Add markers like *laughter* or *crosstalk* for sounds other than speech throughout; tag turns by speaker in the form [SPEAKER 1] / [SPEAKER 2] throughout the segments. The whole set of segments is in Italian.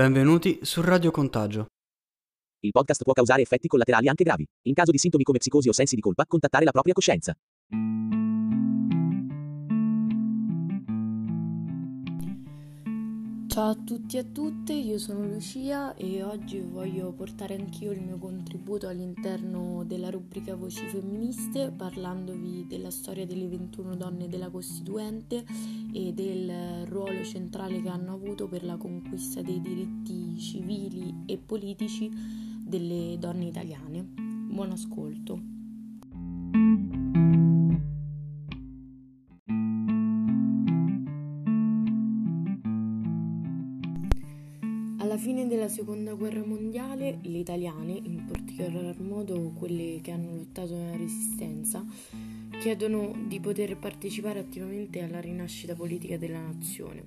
[SPEAKER 1] Benvenuti su Radio Contagio.
[SPEAKER 2] Il podcast può causare effetti collaterali anche gravi. In caso di sintomi come psicosi o sensi di colpa, contattare la propria coscienza.
[SPEAKER 3] Ciao a tutti e a tutte, io sono Lucia e oggi voglio portare anch'io il mio contributo all'interno della rubrica Voci Femministe parlandovi della storia delle 21 donne della Costituente e del ruolo centrale che hanno avuto per la conquista dei diritti civili e politici delle donne italiane. Buon ascolto. Fine della seconda guerra mondiale, le italiane, in particolar modo quelle che hanno lottato nella resistenza, chiedono di poter partecipare attivamente alla rinascita politica della nazione.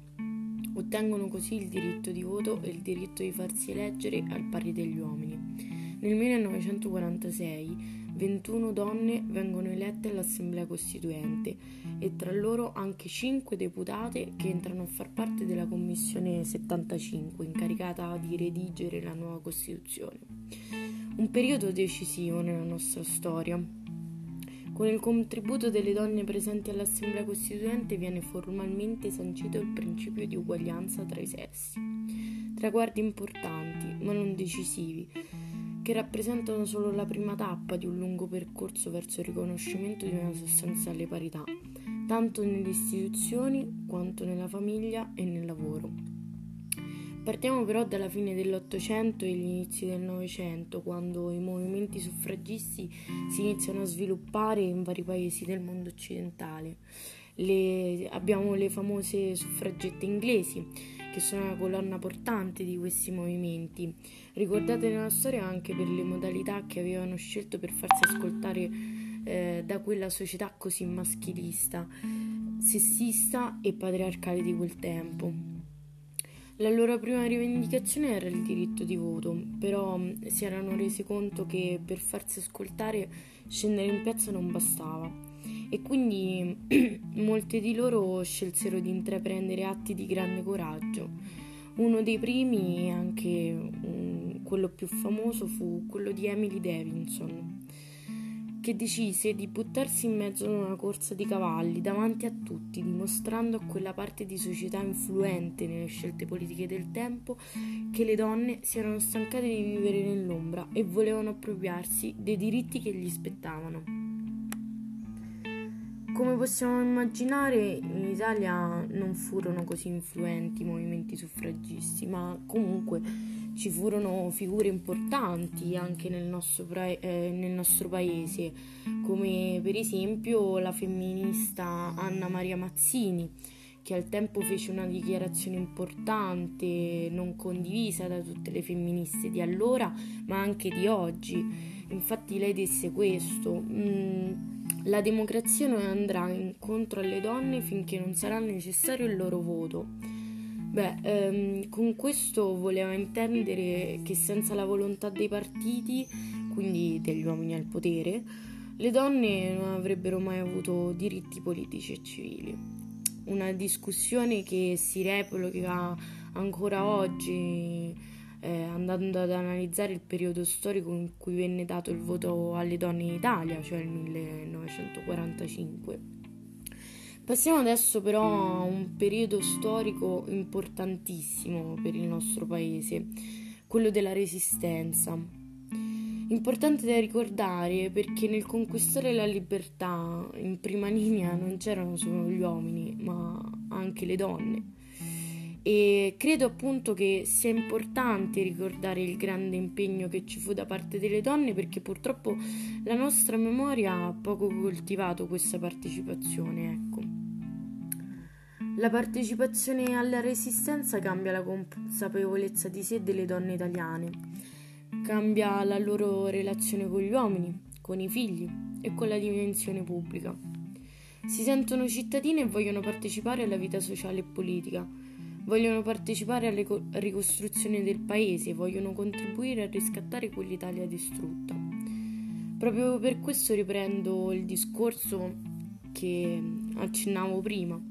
[SPEAKER 3] Ottengono così il diritto di voto e il diritto di farsi eleggere al pari degli uomini. Nel 1946 21 donne vengono elette all'Assemblea Costituente e tra loro anche 5 deputate che entrano a far parte della Commissione 75 incaricata di redigere la nuova Costituzione. Un periodo decisivo nella nostra storia. Con il contributo delle donne presenti all'Assemblea Costituente viene formalmente sancito il principio di uguaglianza tra i sessi. Traguardi importanti, ma non decisivi che rappresentano solo la prima tappa di un lungo percorso verso il riconoscimento di una sostanziale parità, tanto nelle istituzioni quanto nella famiglia e nel lavoro. Partiamo però dalla fine dell'Ottocento e gli inizi del Novecento, quando i movimenti suffragisti si iniziano a sviluppare in vari paesi del mondo occidentale. Le, abbiamo le famose suffragette inglesi, che sono la colonna portante di questi movimenti, ricordate nella storia anche per le modalità che avevano scelto per farsi ascoltare eh, da quella società così maschilista, sessista e patriarcale di quel tempo. La loro prima rivendicazione era il diritto di voto, però mm, si erano resi conto che per farsi ascoltare scendere in piazza non bastava e quindi *clears throat* molte di loro scelsero di intraprendere atti di grande coraggio. Uno dei primi, anche um, quello più famoso, fu quello di Emily Davidson, che decise di buttarsi in mezzo a una corsa di cavalli davanti a tutti, dimostrando a quella parte di società influente nelle scelte politiche del tempo che le donne si erano stancate di vivere nell'ombra e volevano appropriarsi dei diritti che gli spettavano. Come possiamo immaginare, in Italia non furono così influenti i movimenti suffragisti, ma comunque ci furono figure importanti anche nel nostro, eh, nel nostro paese, come per esempio la femminista Anna Maria Mazzini, che al tempo fece una dichiarazione importante, non condivisa da tutte le femministe di allora, ma anche di oggi. Infatti lei disse questo. Mm, la democrazia non andrà incontro alle donne finché non sarà necessario il loro voto. Beh, ehm, con questo voleva intendere che senza la volontà dei partiti, quindi degli uomini al potere, le donne non avrebbero mai avuto diritti politici e civili. Una discussione che si replica ancora oggi eh, andando ad analizzare il periodo storico in cui venne dato il voto alle donne in Italia, cioè il 1945. Passiamo adesso però a un periodo storico importantissimo per il nostro paese, quello della resistenza. Importante da ricordare perché nel conquistare la libertà in prima linea non c'erano solo gli uomini, ma anche le donne e credo appunto che sia importante ricordare il grande impegno che ci fu da parte delle donne perché purtroppo la nostra memoria ha poco coltivato questa partecipazione, ecco. La partecipazione alla resistenza cambia la consapevolezza di sé delle donne italiane, cambia la loro relazione con gli uomini, con i figli e con la dimensione pubblica. Si sentono cittadine e vogliono partecipare alla vita sociale e politica vogliono partecipare alla ricostruzione del paese, vogliono contribuire a riscattare quell'Italia distrutta. Proprio per questo riprendo il discorso che accennavo prima.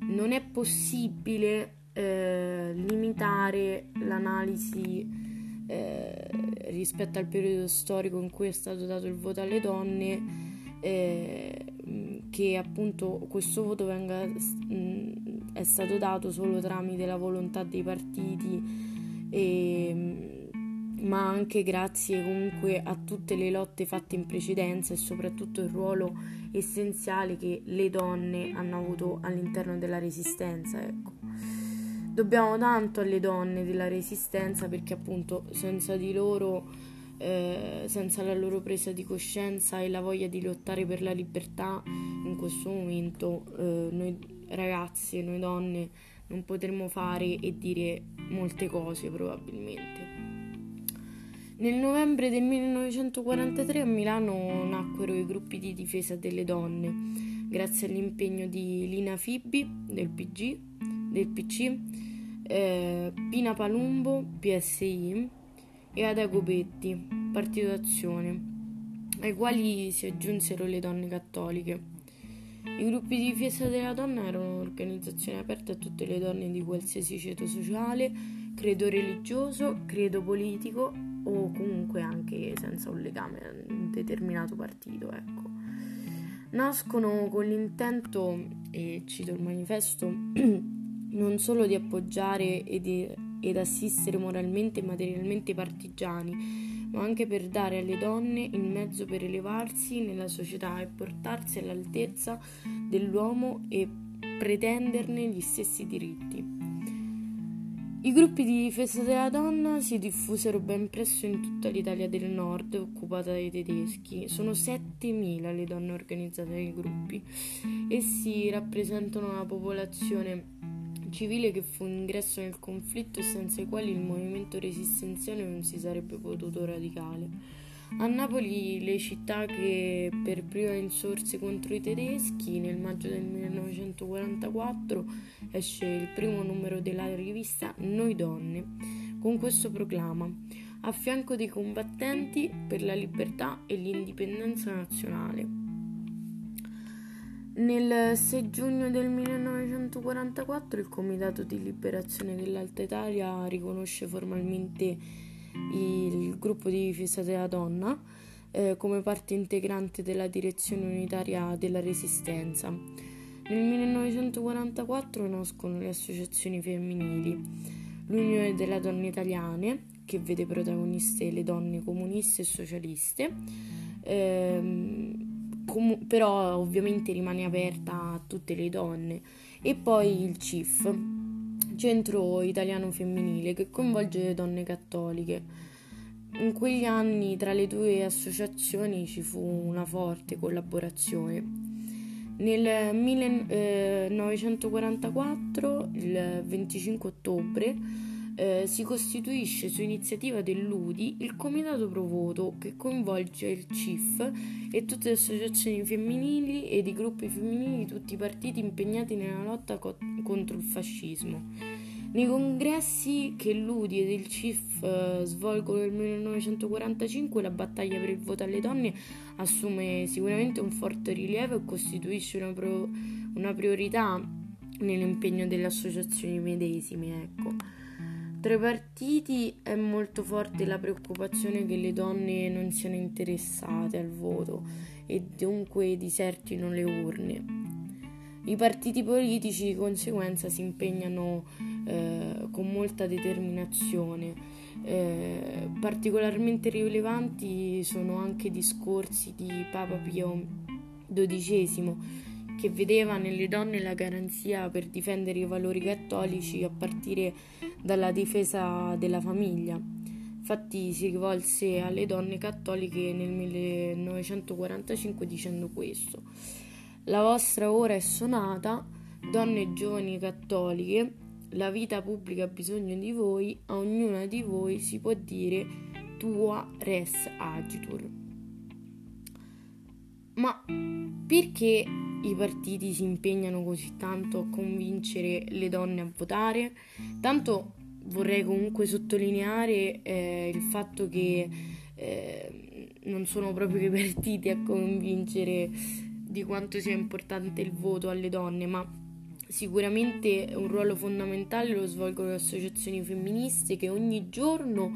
[SPEAKER 3] Non è possibile eh, limitare l'analisi eh, rispetto al periodo storico in cui è stato dato il voto alle donne, eh, che appunto questo voto venga, mh, è stato dato solo tramite la volontà dei partiti, e, ma anche grazie comunque a tutte le lotte fatte in precedenza e soprattutto il ruolo essenziale che le donne hanno avuto all'interno della resistenza. Ecco. Dobbiamo tanto alle donne della resistenza perché appunto senza di loro, eh, senza la loro presa di coscienza e la voglia di lottare per la libertà, in questo momento eh, noi ragazzi e noi donne non potremmo fare e dire molte cose probabilmente. Nel novembre del 1943 a Milano nacquero i gruppi di difesa delle donne, grazie all'impegno di Lina Fibbi del PG, del PC, eh, Pina Palumbo, PSI e Ada Gobetti, Partito d'Azione, ai quali si aggiunsero le donne cattoliche. I gruppi di difesa della donna erano un'organizzazione aperta a tutte le donne di qualsiasi ceto sociale, credo religioso, credo politico o comunque anche senza un legame a un determinato partito, ecco. Nascono con l'intento, e cito il manifesto, *clears throat* non solo di appoggiare ed, ed assistere moralmente e materialmente i partigiani, ma anche per dare alle donne il mezzo per elevarsi nella società e portarsi all'altezza dell'uomo e pretenderne gli stessi diritti. I gruppi di difesa della donna si diffusero ben presto in tutta l'Italia del nord occupata dai tedeschi. Sono 7.000 le donne organizzate nei gruppi. Essi rappresentano una popolazione civile che fu ingresso nel conflitto e senza i quali il movimento resistenziale non si sarebbe potuto radicare. A Napoli le città che per prima insorse contro i tedeschi nel maggio del 1944 esce il primo numero della rivista Noi Donne con questo proclama a fianco dei combattenti per la libertà e l'indipendenza nazionale. Nel 6 giugno del 1944 il Comitato di Liberazione dell'Alta Italia riconosce formalmente il gruppo di difesa della donna eh, come parte integrante della direzione unitaria della resistenza. Nel 1944 nascono le associazioni femminili, l'Unione delle Donne Italiane, che vede protagoniste le donne comuniste e socialiste, ehm, com- però ovviamente rimane aperta a tutte le donne. E poi il CIF, Centro Italiano Femminile, che coinvolge le donne cattoliche. In quegli anni tra le due associazioni ci fu una forte collaborazione. Nel 1944, il 25 ottobre, eh, si costituisce su iniziativa dell'UDI il Comitato Pro Voto che coinvolge il CIF e tutte le associazioni femminili ed i gruppi femminili di tutti i partiti impegnati nella lotta co- contro il fascismo. Nei congressi che l'UDI ed il CIF eh, svolgono nel 1945 la battaglia per il voto alle donne assume sicuramente un forte rilievo e costituisce una, pro- una priorità nell'impegno delle associazioni medesime. Ecco. Tra i partiti è molto forte la preoccupazione che le donne non siano interessate al voto e dunque disertino le urne. I partiti politici di conseguenza si impegnano eh, con molta determinazione. Eh, particolarmente rilevanti sono anche i discorsi di Papa Pio XII che vedeva nelle donne la garanzia per difendere i valori cattolici a partire dalla difesa della famiglia. Infatti si rivolse alle donne cattoliche nel 1945 dicendo questo. La vostra ora è suonata, donne giovani cattoliche, la vita pubblica ha bisogno di voi, a ognuna di voi si può dire tua res agitur. Ma perché i partiti si impegnano così tanto a convincere le donne a votare. Tanto vorrei comunque sottolineare eh, il fatto che eh, non sono proprio i partiti a convincere di quanto sia importante il voto alle donne, ma Sicuramente un ruolo fondamentale lo svolgono le associazioni femministe che ogni giorno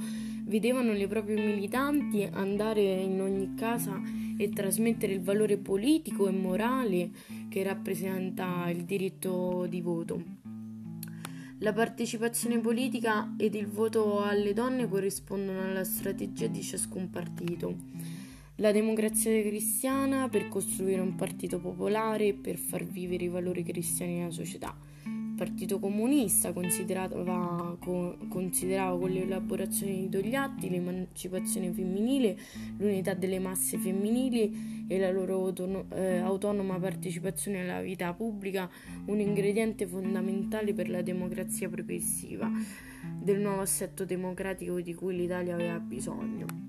[SPEAKER 3] vedevano le proprie militanti andare in ogni casa e trasmettere il valore politico e morale che rappresenta il diritto di voto. La partecipazione politica ed il voto alle donne corrispondono alla strategia di ciascun partito. La democrazia cristiana per costruire un partito popolare e per far vivere i valori cristiani nella società. Partito Comunista considerava con, considerava con l'elaborazione di Togliatti l'emancipazione femminile, l'unità delle masse femminili e la loro eh, autonoma partecipazione alla vita pubblica un ingrediente fondamentale per la democrazia progressiva, del nuovo assetto democratico di cui l'Italia aveva bisogno.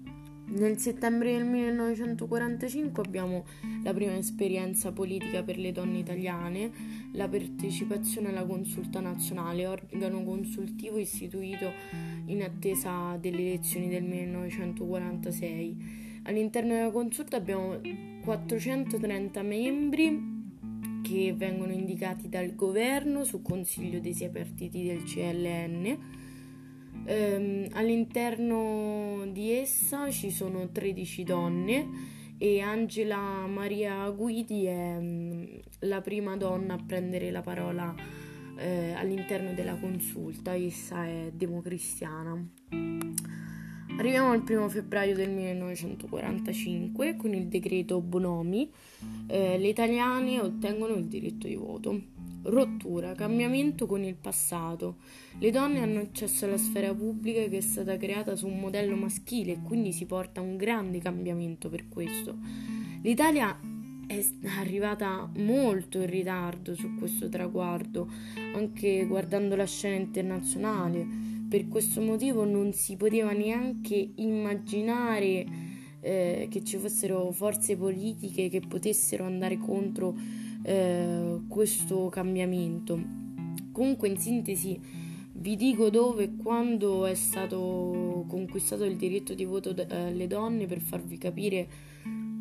[SPEAKER 3] Nel settembre del 1945 abbiamo la prima esperienza politica per le donne italiane, la partecipazione alla consulta nazionale, organo consultivo istituito in attesa delle elezioni del 1946. All'interno della consulta abbiamo 430 membri che vengono indicati dal governo su consiglio dei sei partiti del CLN Ehm, all'interno di essa ci sono 13 donne e Angela Maria Guidi è mm, la prima donna a prendere la parola eh, all'interno della consulta, essa è democristiana. Arriviamo al 1 febbraio del 1945 con il decreto Bonomi, eh, le italiane ottengono il diritto di voto. Rottura, cambiamento con il passato. Le donne hanno accesso alla sfera pubblica che è stata creata su un modello maschile e quindi si porta un grande cambiamento per questo. L'Italia è arrivata molto in ritardo su questo traguardo, anche guardando la scena internazionale. Per questo motivo non si poteva neanche immaginare eh, che ci fossero forze politiche che potessero andare contro eh, questo cambiamento. Comunque, in sintesi, vi dico dove e quando è stato conquistato il diritto di voto alle donne per farvi capire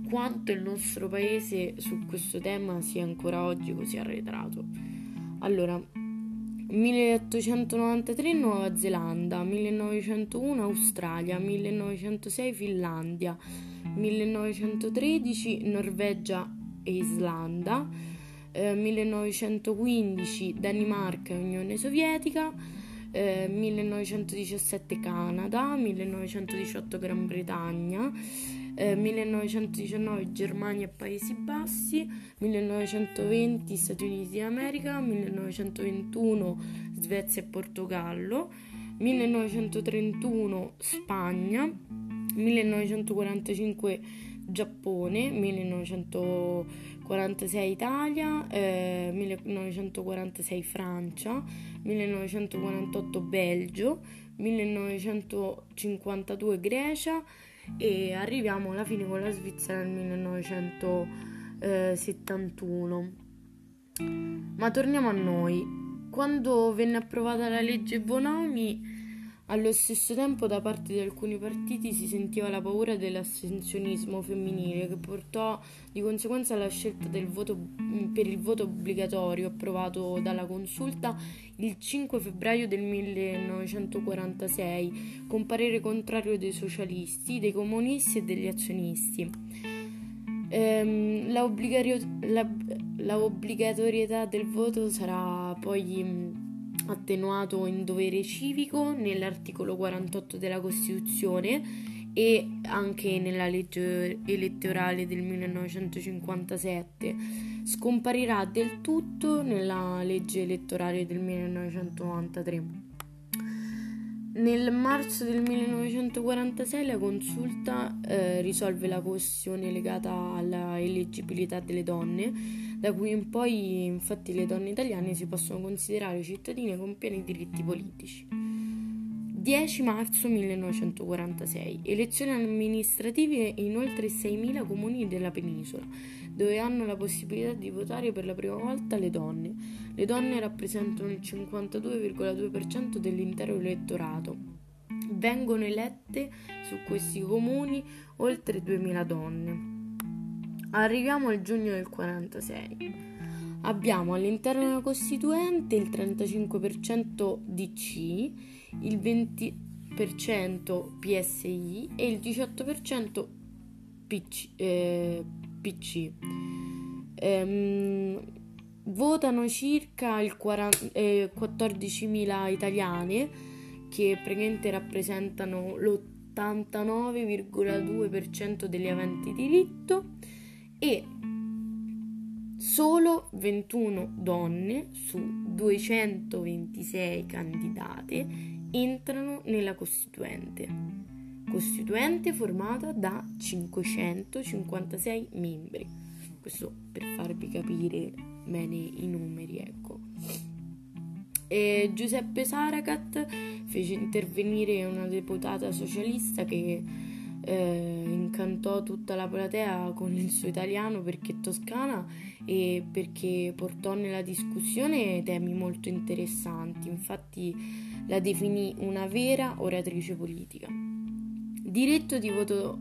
[SPEAKER 3] quanto il nostro paese su questo tema sia ancora oggi così arretrato. Allora, 1893 Nuova Zelanda, 1901 Australia, 1906 Finlandia, 1913 Norvegia e Islanda, eh, 1915 Danimarca e Unione Sovietica, eh, 1917 Canada, 1918 Gran Bretagna, eh, 1919 Germania e Paesi Bassi, 1920 Stati Uniti d'America, 1921 Svezia e Portogallo, 1931 Spagna, 1945 Giappone, 1946 Italia, eh, 1946 Francia, 1948 Belgio, 1952 Grecia e arriviamo alla fine con la Svizzera nel 1971. Ma torniamo a noi. Quando venne approvata la legge Bonomi, allo stesso tempo da parte di alcuni partiti si sentiva la paura dell'astensionismo femminile che portò di conseguenza alla scelta voto, per il voto obbligatorio approvato dalla consulta il 5 febbraio del 1946 con parere contrario dei socialisti, dei comunisti e degli azionisti. Ehm, la, la, la obbligatorietà del voto sarà poi attenuato in dovere civico nell'articolo 48 della Costituzione e anche nella legge elettorale del 1957. Scomparirà del tutto nella legge elettorale del 1993. Nel marzo del 1946 la consulta eh, risolve la questione legata alla eleggibilità delle donne, da cui in poi infatti le donne italiane si possono considerare cittadine con pieni diritti politici. 10 marzo 1946 elezioni amministrative in oltre 6.000 comuni della penisola dove hanno la possibilità di votare per la prima volta le donne. Le donne rappresentano il 52,2% dell'intero elettorato. Vengono elette su questi comuni oltre 2.000 donne. Arriviamo al giugno del 46. Abbiamo all'interno della Costituente il 35% DC, il 20% PSI e il 18% PC. Eh, PC. Ehm, votano circa il 40, eh, 14.000 italiani che praticamente rappresentano l'89,2% degli aventi diritto e solo 21 donne su 226 candidate entrano nella Costituente. Costituente formata da 556 membri. Questo per farvi capire bene i numeri, ecco. E Giuseppe Saracat fece intervenire una deputata socialista che eh, incantò tutta la platea con il suo italiano perché toscana e perché portò nella discussione temi molto interessanti. Infatti la definì una vera oratrice politica. Diritto di voto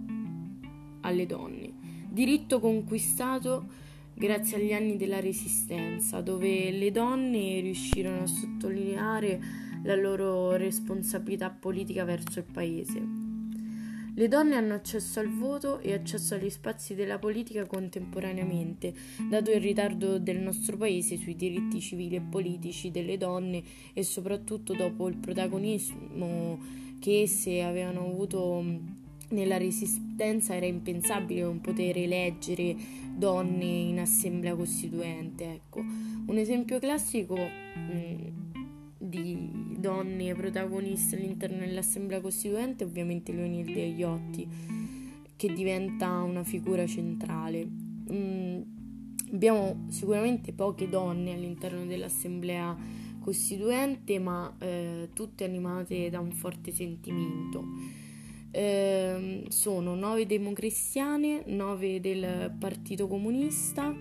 [SPEAKER 3] alle donne. Diritto conquistato grazie agli anni della Resistenza, dove le donne riuscirono a sottolineare la loro responsabilità politica verso il paese. Le donne hanno accesso al voto e accesso agli spazi della politica contemporaneamente, dato il ritardo del nostro paese sui diritti civili e politici delle donne e soprattutto dopo il protagonismo che esse avevano avuto nella resistenza era impensabile non poter eleggere donne in assemblea costituente. Ecco. Un esempio classico mh, di donne protagoniste all'interno dell'Assemblea Costituente, ovviamente Leonilde Iotti, che diventa una figura centrale. Mm, abbiamo sicuramente poche donne all'interno dell'Assemblea Costituente, ma eh, tutte animate da un forte sentimento. Eh, sono nove democristiane, nove del Partito Comunista,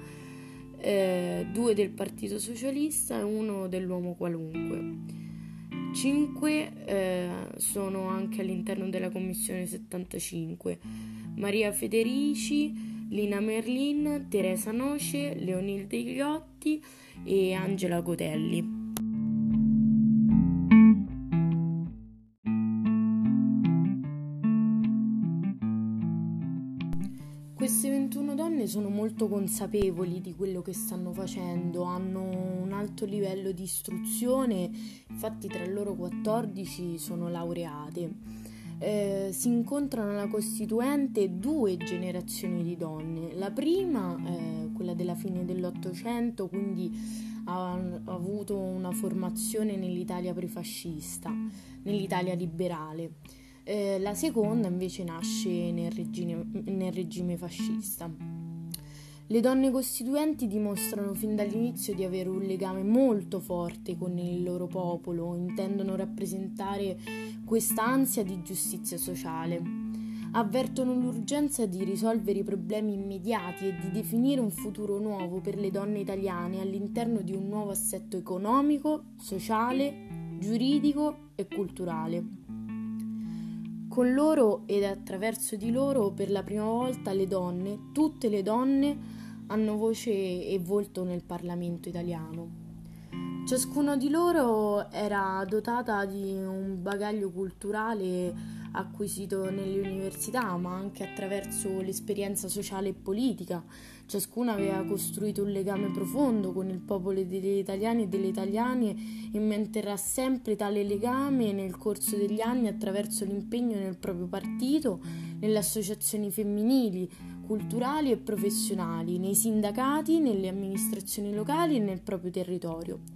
[SPEAKER 3] eh, due del Partito Socialista e uno dell'uomo qualunque. Cinque eh, sono anche all'interno della Commissione 75. Maria Federici, Lina Merlin, Teresa Noce, Leonilde Ghiotti e Angela Gotelli. Queste 21 donne sono molto consapevoli di quello che stanno facendo, hanno un alto livello di istruzione, infatti tra loro 14 sono laureate. Eh, si incontrano alla Costituente due generazioni di donne. La prima, eh, quella della fine dell'Ottocento, quindi ha, ha avuto una formazione nell'Italia prefascista, nell'Italia liberale eh, la seconda invece nasce nel regime, nel regime fascista. Le donne costituenti dimostrano fin dall'inizio di avere un legame molto forte con il loro popolo, intendono rappresentare questa ansia di giustizia sociale. Avvertono l'urgenza di risolvere i problemi immediati e di definire un futuro nuovo per le donne italiane all'interno di un nuovo assetto economico, sociale, giuridico e culturale. Con loro ed attraverso di loro per la prima volta le donne, tutte le donne, hanno voce e volto nel Parlamento italiano. Ciascuna di loro era dotata di un bagaglio culturale acquisito nelle università, ma anche attraverso l'esperienza sociale e politica. Ciascuna aveva costruito un legame profondo con il popolo degli italiani e delle italiane e manterrà sempre tale legame nel corso degli anni attraverso l'impegno nel proprio partito, nelle associazioni femminili, culturali e professionali, nei sindacati, nelle amministrazioni locali e nel proprio territorio.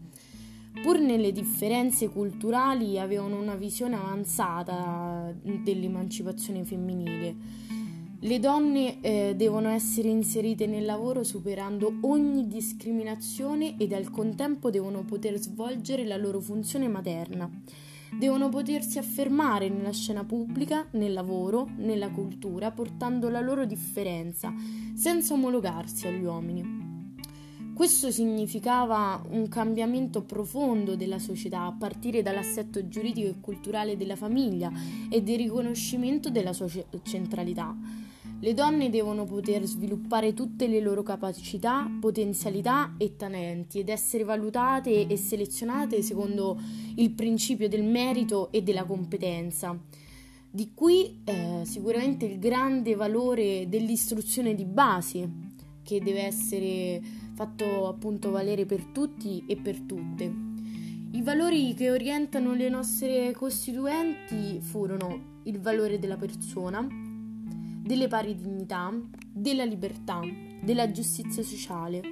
[SPEAKER 3] Pur nelle differenze culturali avevano una visione avanzata dell'emancipazione femminile. Le donne eh, devono essere inserite nel lavoro superando ogni discriminazione ed al contempo devono poter svolgere la loro funzione materna. Devono potersi affermare nella scena pubblica, nel lavoro, nella cultura, portando la loro differenza, senza omologarsi agli uomini. Questo significava un cambiamento profondo della società a partire dall'assetto giuridico e culturale della famiglia e del riconoscimento della sua centralità. Le donne devono poter sviluppare tutte le loro capacità, potenzialità e talenti ed essere valutate e selezionate secondo il principio del merito e della competenza. Di qui eh, sicuramente il grande valore dell'istruzione di base che deve essere fatto appunto valere per tutti e per tutte. I valori che orientano le nostre costituenti furono il valore della persona, delle pari dignità, della libertà, della giustizia sociale,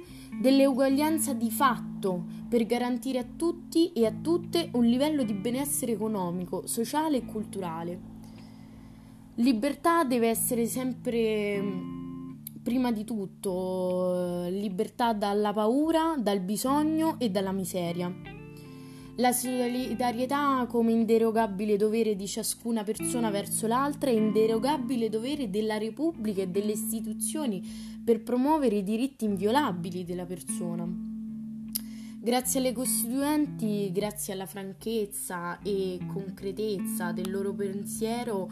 [SPEAKER 3] dell'uguaglianza di fatto per garantire a tutti e a tutte un livello di benessere economico, sociale e culturale. Libertà deve essere sempre prima di tutto libertà dalla paura, dal bisogno e dalla miseria. La solidarietà come inderogabile dovere di ciascuna persona verso l'altra e inderogabile dovere della Repubblica e delle istituzioni per promuovere i diritti inviolabili della persona. Grazie alle Costituenti, grazie alla franchezza e concretezza del loro pensiero,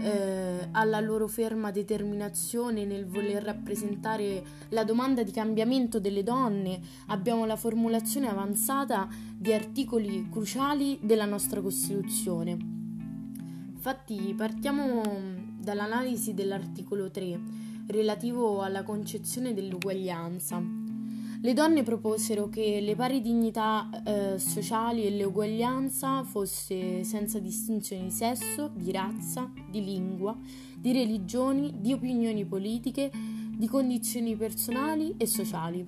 [SPEAKER 3] eh, alla loro ferma determinazione nel voler rappresentare la domanda di cambiamento delle donne, abbiamo la formulazione avanzata di articoli cruciali della nostra Costituzione. Infatti partiamo dall'analisi dell'articolo 3 relativo alla concezione dell'uguaglianza. Le donne proposero che le pari dignità eh, sociali e l'uguaglianza fosse senza distinzione di sesso, di razza, di lingua, di religioni, di opinioni politiche, di condizioni personali e sociali.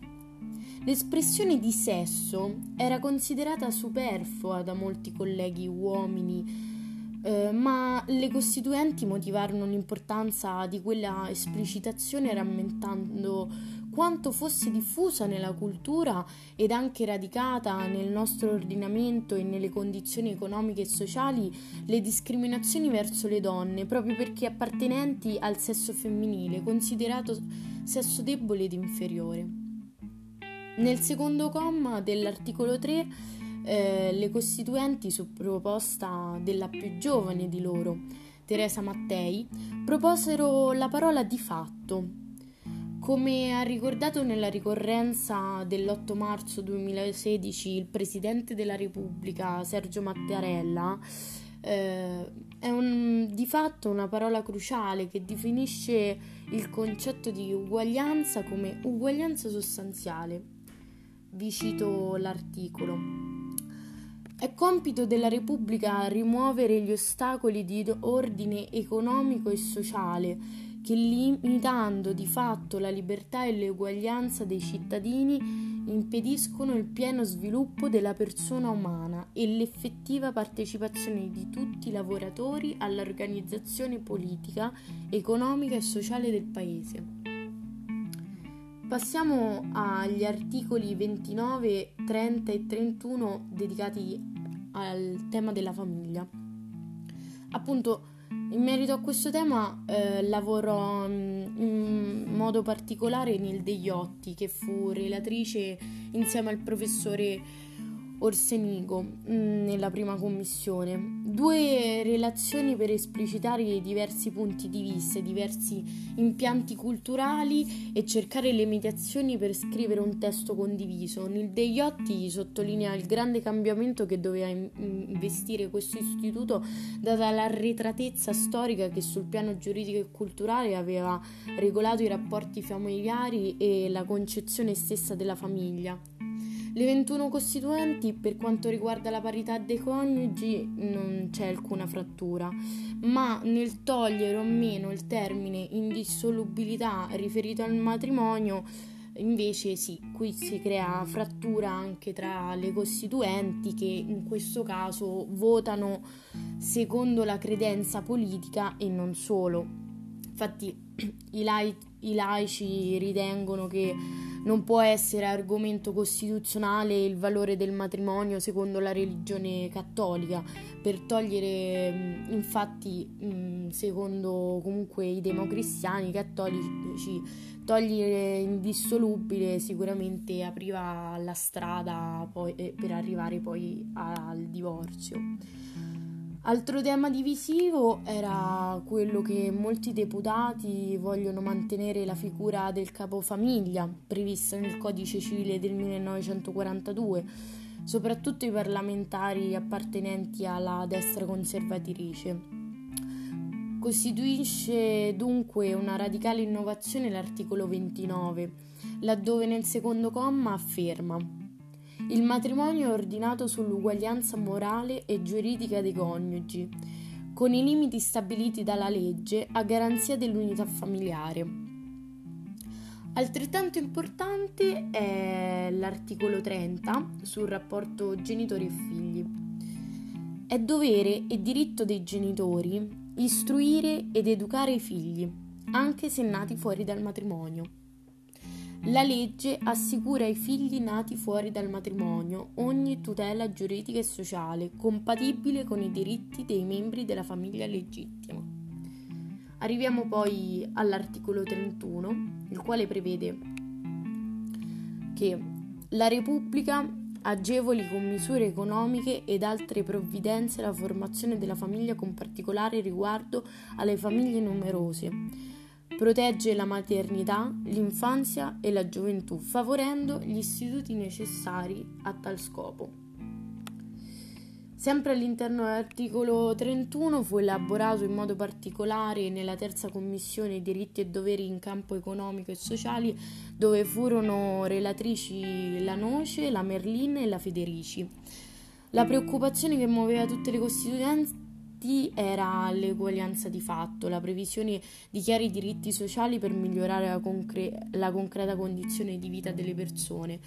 [SPEAKER 3] L'espressione di sesso era considerata superflua da molti colleghi uomini, eh, ma le costituenti motivarono l'importanza di quella esplicitazione rammentando quanto fosse diffusa nella cultura ed anche radicata nel nostro ordinamento e nelle condizioni economiche e sociali le discriminazioni verso le donne, proprio perché appartenenti al sesso femminile, considerato sesso debole ed inferiore. Nel secondo comma dell'articolo 3 eh, le costituenti, su proposta della più giovane di loro, Teresa Mattei, proposero la parola di fatto come ha ricordato nella ricorrenza dell'8 marzo 2016 il Presidente della Repubblica Sergio Mattarella, eh, è un, di fatto una parola cruciale che definisce il concetto di uguaglianza come uguaglianza sostanziale. Vi cito l'articolo. È compito della Repubblica rimuovere gli ostacoli di ordine economico e sociale che limitando di fatto la libertà e l'eguaglianza dei cittadini impediscono il pieno sviluppo della persona umana e l'effettiva partecipazione di tutti i lavoratori all'organizzazione politica, economica e sociale del Paese. Passiamo agli articoli 29, 30 e 31 dedicati al tema della famiglia. Appunto, in merito a questo tema eh, lavorò mm, in modo particolare Nil Degliotti, che fu relatrice insieme al professore Orsenigo mm, nella prima commissione. Due relazioni per esplicitare diversi punti di vista, diversi impianti culturali e cercare le meditazioni per scrivere un testo condiviso. Nel Degliotti sottolinea il grande cambiamento che doveva investire questo istituto data l'arretratezza storica che sul piano giuridico e culturale aveva regolato i rapporti familiari e la concezione stessa della famiglia. Le 21 costituenti, per quanto riguarda la parità dei coniugi, non c'è alcuna frattura, ma nel togliere o meno il termine indissolubilità riferito al matrimonio, invece sì, qui si crea frattura anche tra le costituenti che in questo caso votano secondo la credenza politica e non solo. Infatti *clears throat* i, lai- i laici ritengono che non può essere argomento costituzionale il valore del matrimonio secondo la religione cattolica, per togliere infatti secondo comunque i democristiani cattolici togliere indissolubile sicuramente apriva la strada poi, eh, per arrivare poi al divorzio. Altro tema divisivo era quello che molti deputati vogliono mantenere la figura del capofamiglia prevista nel codice civile del 1942, soprattutto i parlamentari appartenenti alla destra conservatrice. Costituisce dunque una radicale innovazione l'articolo 29, laddove nel secondo comma afferma il matrimonio è ordinato sull'uguaglianza morale e giuridica dei coniugi, con i limiti stabiliti dalla legge a garanzia dell'unità familiare. Altrettanto importante è l'articolo 30 sul rapporto genitori e figli. È dovere e diritto dei genitori istruire ed educare i figli, anche se nati fuori dal matrimonio. La legge assicura ai figli nati fuori dal matrimonio ogni tutela giuridica e sociale compatibile con i diritti dei membri della famiglia legittima. Arriviamo poi all'articolo 31, il quale prevede che la Repubblica agevoli con misure economiche ed altre provvidenze la formazione della famiglia con particolare riguardo alle famiglie numerose Protegge la maternità, l'infanzia e la gioventù, favorendo gli istituti necessari a tal scopo. Sempre all'interno dell'articolo 31 fu elaborato in modo particolare nella terza commissione diritti e doveri in campo economico e sociali, dove furono relatrici la Noce, la Merlin e la Federici. La preoccupazione che muoveva tutte le costituenti diritti era l'eguaglianza di fatto, la previsione di chiari diritti sociali per migliorare la, concre- la concreta condizione di vita delle persone.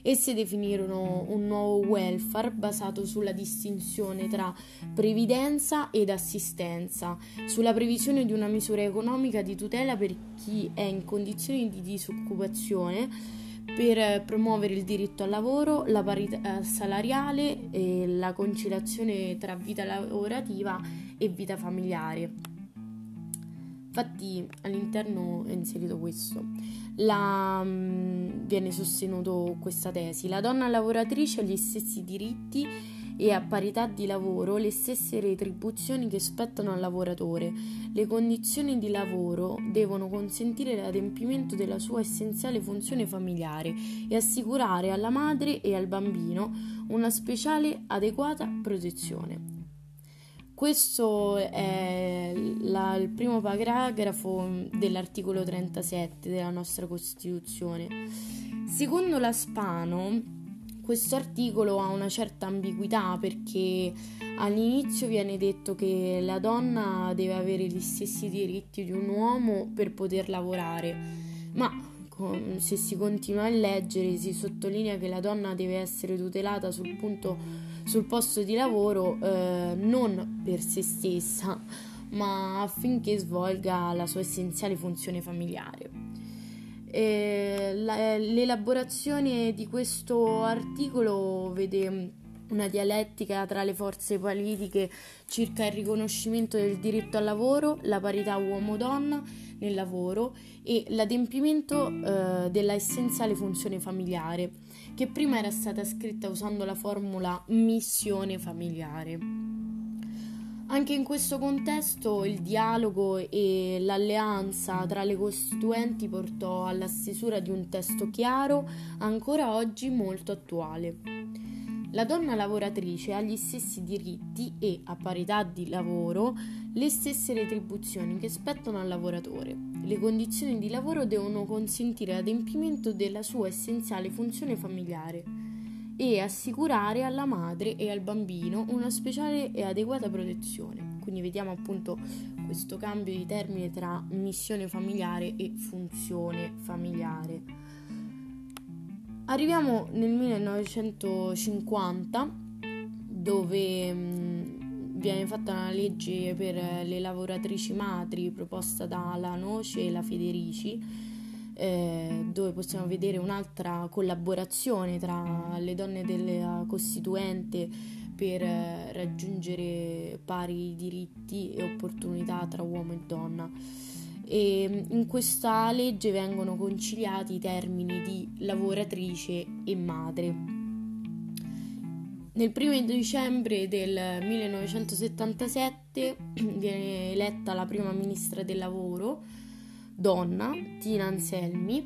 [SPEAKER 3] Esse definirono un nuovo welfare basato sulla distinzione tra previdenza ed assistenza, sulla previsione di una misura economica di tutela per chi è in condizioni di disoccupazione per promuovere il diritto al lavoro, la parità salariale e la conciliazione tra vita lavorativa e vita familiare. Infatti all'interno è inserito questo. La, mh, viene sostenuto questa tesi. La donna lavoratrice ha gli stessi diritti e a parità di lavoro le stesse retribuzioni che spettano al lavoratore. Le condizioni di lavoro devono consentire l'adempimento della sua essenziale funzione familiare e assicurare alla madre e al bambino una speciale adeguata protezione. Questo è la, il primo paragrafo dell'articolo 37 della nostra Costituzione. Secondo la Spano, questo articolo ha una certa ambiguità perché all'inizio viene detto che la donna deve avere gli stessi diritti di un uomo per poter lavorare, ma se si continua a leggere si sottolinea che la donna deve essere tutelata sul, punto, sul posto di lavoro eh, non per se stessa, ma affinché svolga la sua essenziale funzione familiare. E la, l'elaborazione di questo articolo vede una dialettica tra le forze politiche circa il riconoscimento del diritto al lavoro, la parità uomo-donna nel lavoro e l'adempimento eh, della essenziale funzione familiare, che prima era stata scritta usando la formula missione familiare. Anche in questo contesto il dialogo e l'alleanza tra le costituenti portò alla stesura di un testo chiaro, ancora oggi molto attuale. La donna lavoratrice ha gli stessi diritti e, a parità di lavoro, le stesse retribuzioni che spettano al lavoratore. Le condizioni di lavoro devono consentire l'adempimento della sua essenziale funzione familiare e assicurare alla madre e al bambino una speciale e adeguata protezione. Quindi vediamo appunto questo cambio di termine tra missione familiare e funzione familiare. Arriviamo nel 1950 dove viene fatta una legge per le lavoratrici madri proposta dalla Noce e la Federici eh, dove possiamo vedere un'altra collaborazione tra le donne della Costituente per eh, raggiungere pari diritti e opportunità tra uomo e donna. E mm, in questa legge vengono conciliati i termini di lavoratrice e madre. Nel primo dicembre del 1977 *clears throat* viene eletta la prima ministra del lavoro, donna, Tina Anselmi,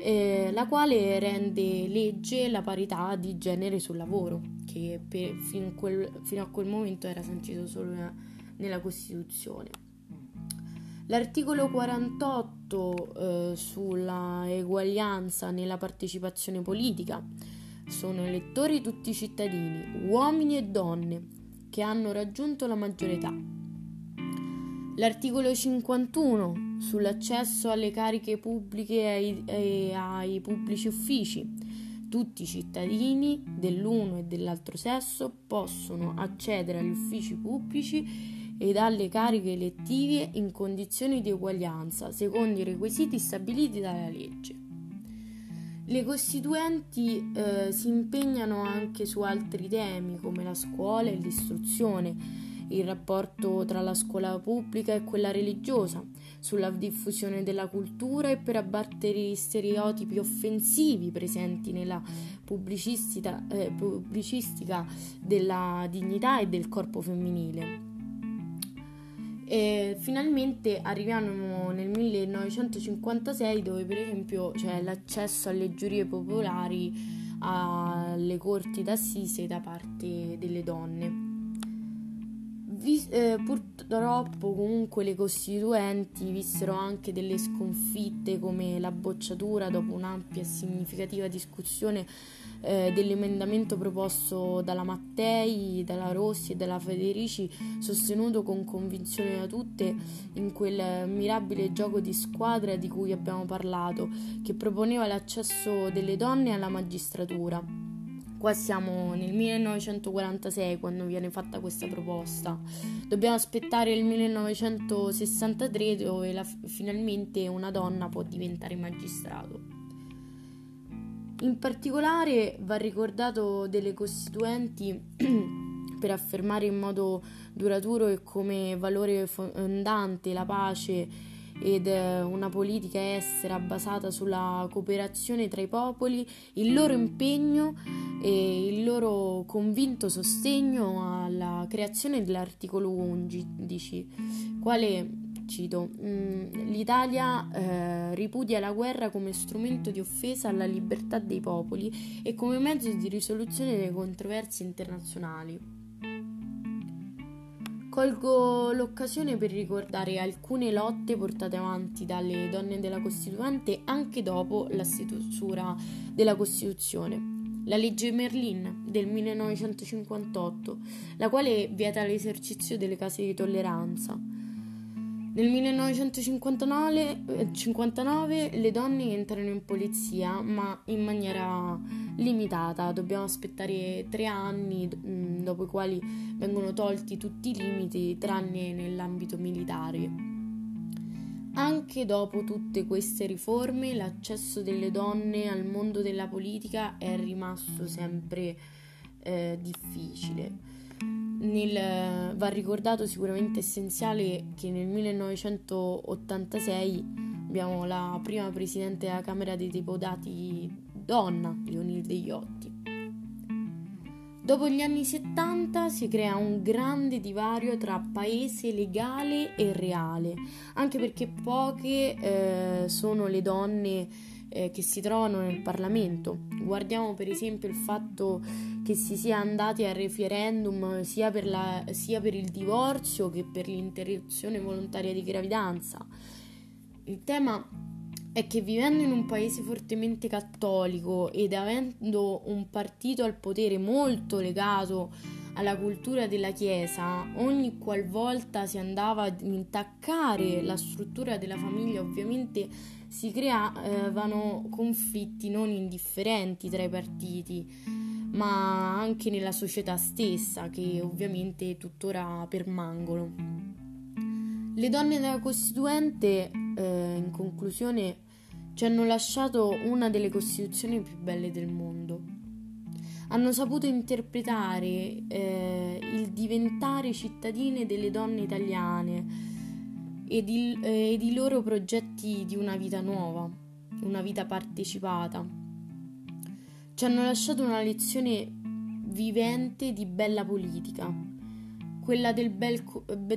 [SPEAKER 3] eh, la quale rende legge la parità di genere sul lavoro, che per, fino, quel, fino, a quel momento era sancito solo nella Costituzione. L'articolo 48 eh, sulla eguaglianza nella partecipazione politica sono elettori tutti i cittadini, uomini e donne, che hanno raggiunto la maggiore età. L'articolo 51 sull'accesso alle cariche pubbliche e ai, e ai pubblici uffici. Tutti i cittadini dell'uno e dell'altro sesso possono accedere agli uffici pubblici ed alle cariche elettive in condizioni di uguaglianza, secondo i requisiti stabiliti dalla legge. Le costituenti eh, si impegnano anche su altri temi come la scuola e l'istruzione, il rapporto tra la scuola pubblica e quella religiosa, sulla diffusione della cultura e per abbattere gli stereotipi offensivi presenti nella pubblicistica, eh, pubblicistica della dignità e del corpo femminile. E finalmente arriviamo nel 1956 dove per esempio c'è l'accesso alle giurie popolari alle corti d'assise da parte delle donne. Vis- eh, purtroppo comunque le costituenti vissero anche delle sconfitte come la bocciatura dopo un'ampia e significativa discussione eh, dell'emendamento proposto dalla Mattei, dalla Rossi e dalla Federici, sostenuto con convinzione da tutte in quel mirabile gioco di squadra di cui abbiamo parlato, che proponeva l'accesso delle donne alla magistratura. Qua siamo nel 1946 quando viene fatta questa proposta. Dobbiamo aspettare il 1963 dove la, finalmente una donna può diventare magistrato. In particolare va ricordato delle costituenti *clears throat* per affermare in modo duraturo e come valore fondante la pace ed eh, una politica estera basata sulla cooperazione tra i popoli, il loro impegno e il loro convinto sostegno alla creazione dell'articolo 11, quale Cito, mm, l'Italia eh, ripudia la guerra come strumento di offesa alla libertà dei popoli e come mezzo di risoluzione delle controversie internazionali. Colgo l'occasione per ricordare alcune lotte portate avanti dalle donne della Costituente anche dopo la stesura della Costituzione. La legge Merlin del 1958, la quale vieta l'esercizio delle case di tolleranza. Nel 1959 eh, le donne entrano in polizia, ma in maniera limitata. Dobbiamo aspettare tre anni, mm, dopo i quali vengono tolti tutti i limiti, tranne nell'ambito militare. Anche dopo tutte queste riforme, l'accesso delle donne al mondo della politica è rimasto sempre eh, difficile. Nel, va ricordato sicuramente essenziale che nel 1986 abbiamo la prima presidente della Camera dei Deputati donna, Leonilde Iotti. Dopo gli anni 70 si crea un grande divario tra paese legale e reale, anche perché poche eh, sono le donne eh, che si trovano nel Parlamento. Guardiamo per esempio il fatto che si sia andati al referendum sia per, la, sia per il divorzio che per l'interruzione volontaria di gravidanza. Il tema è che vivendo in un paese fortemente cattolico ed avendo un partito al potere molto legato alla cultura della Chiesa, ogni qualvolta si andava ad intaccare la struttura della famiglia, ovviamente si creavano conflitti non indifferenti tra i partiti, ma anche nella società stessa, che ovviamente tuttora permangono. Le donne della Costituente, eh, in conclusione, ci hanno lasciato una delle Costituzioni più belle del mondo hanno saputo interpretare eh, il diventare cittadine delle donne italiane ed, il, eh, ed i loro progetti di una vita nuova, una vita partecipata. Ci hanno lasciato una lezione vivente di bella politica, quella del, bel,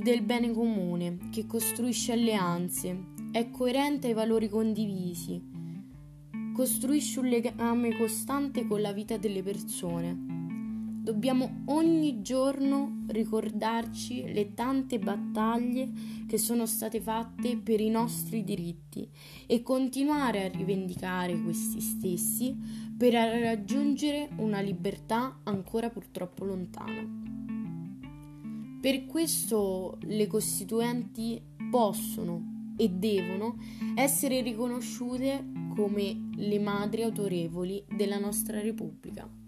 [SPEAKER 3] del bene comune, che costruisce alleanze, è coerente ai valori condivisi, costruisce un legame costante con la vita delle persone. Dobbiamo ogni giorno ricordarci le tante battaglie che sono state fatte per i nostri diritti e continuare a rivendicare questi stessi per raggiungere una libertà ancora purtroppo lontana. Per questo le costituenti possono e devono essere riconosciute come le madri autorevoli della nostra Repubblica.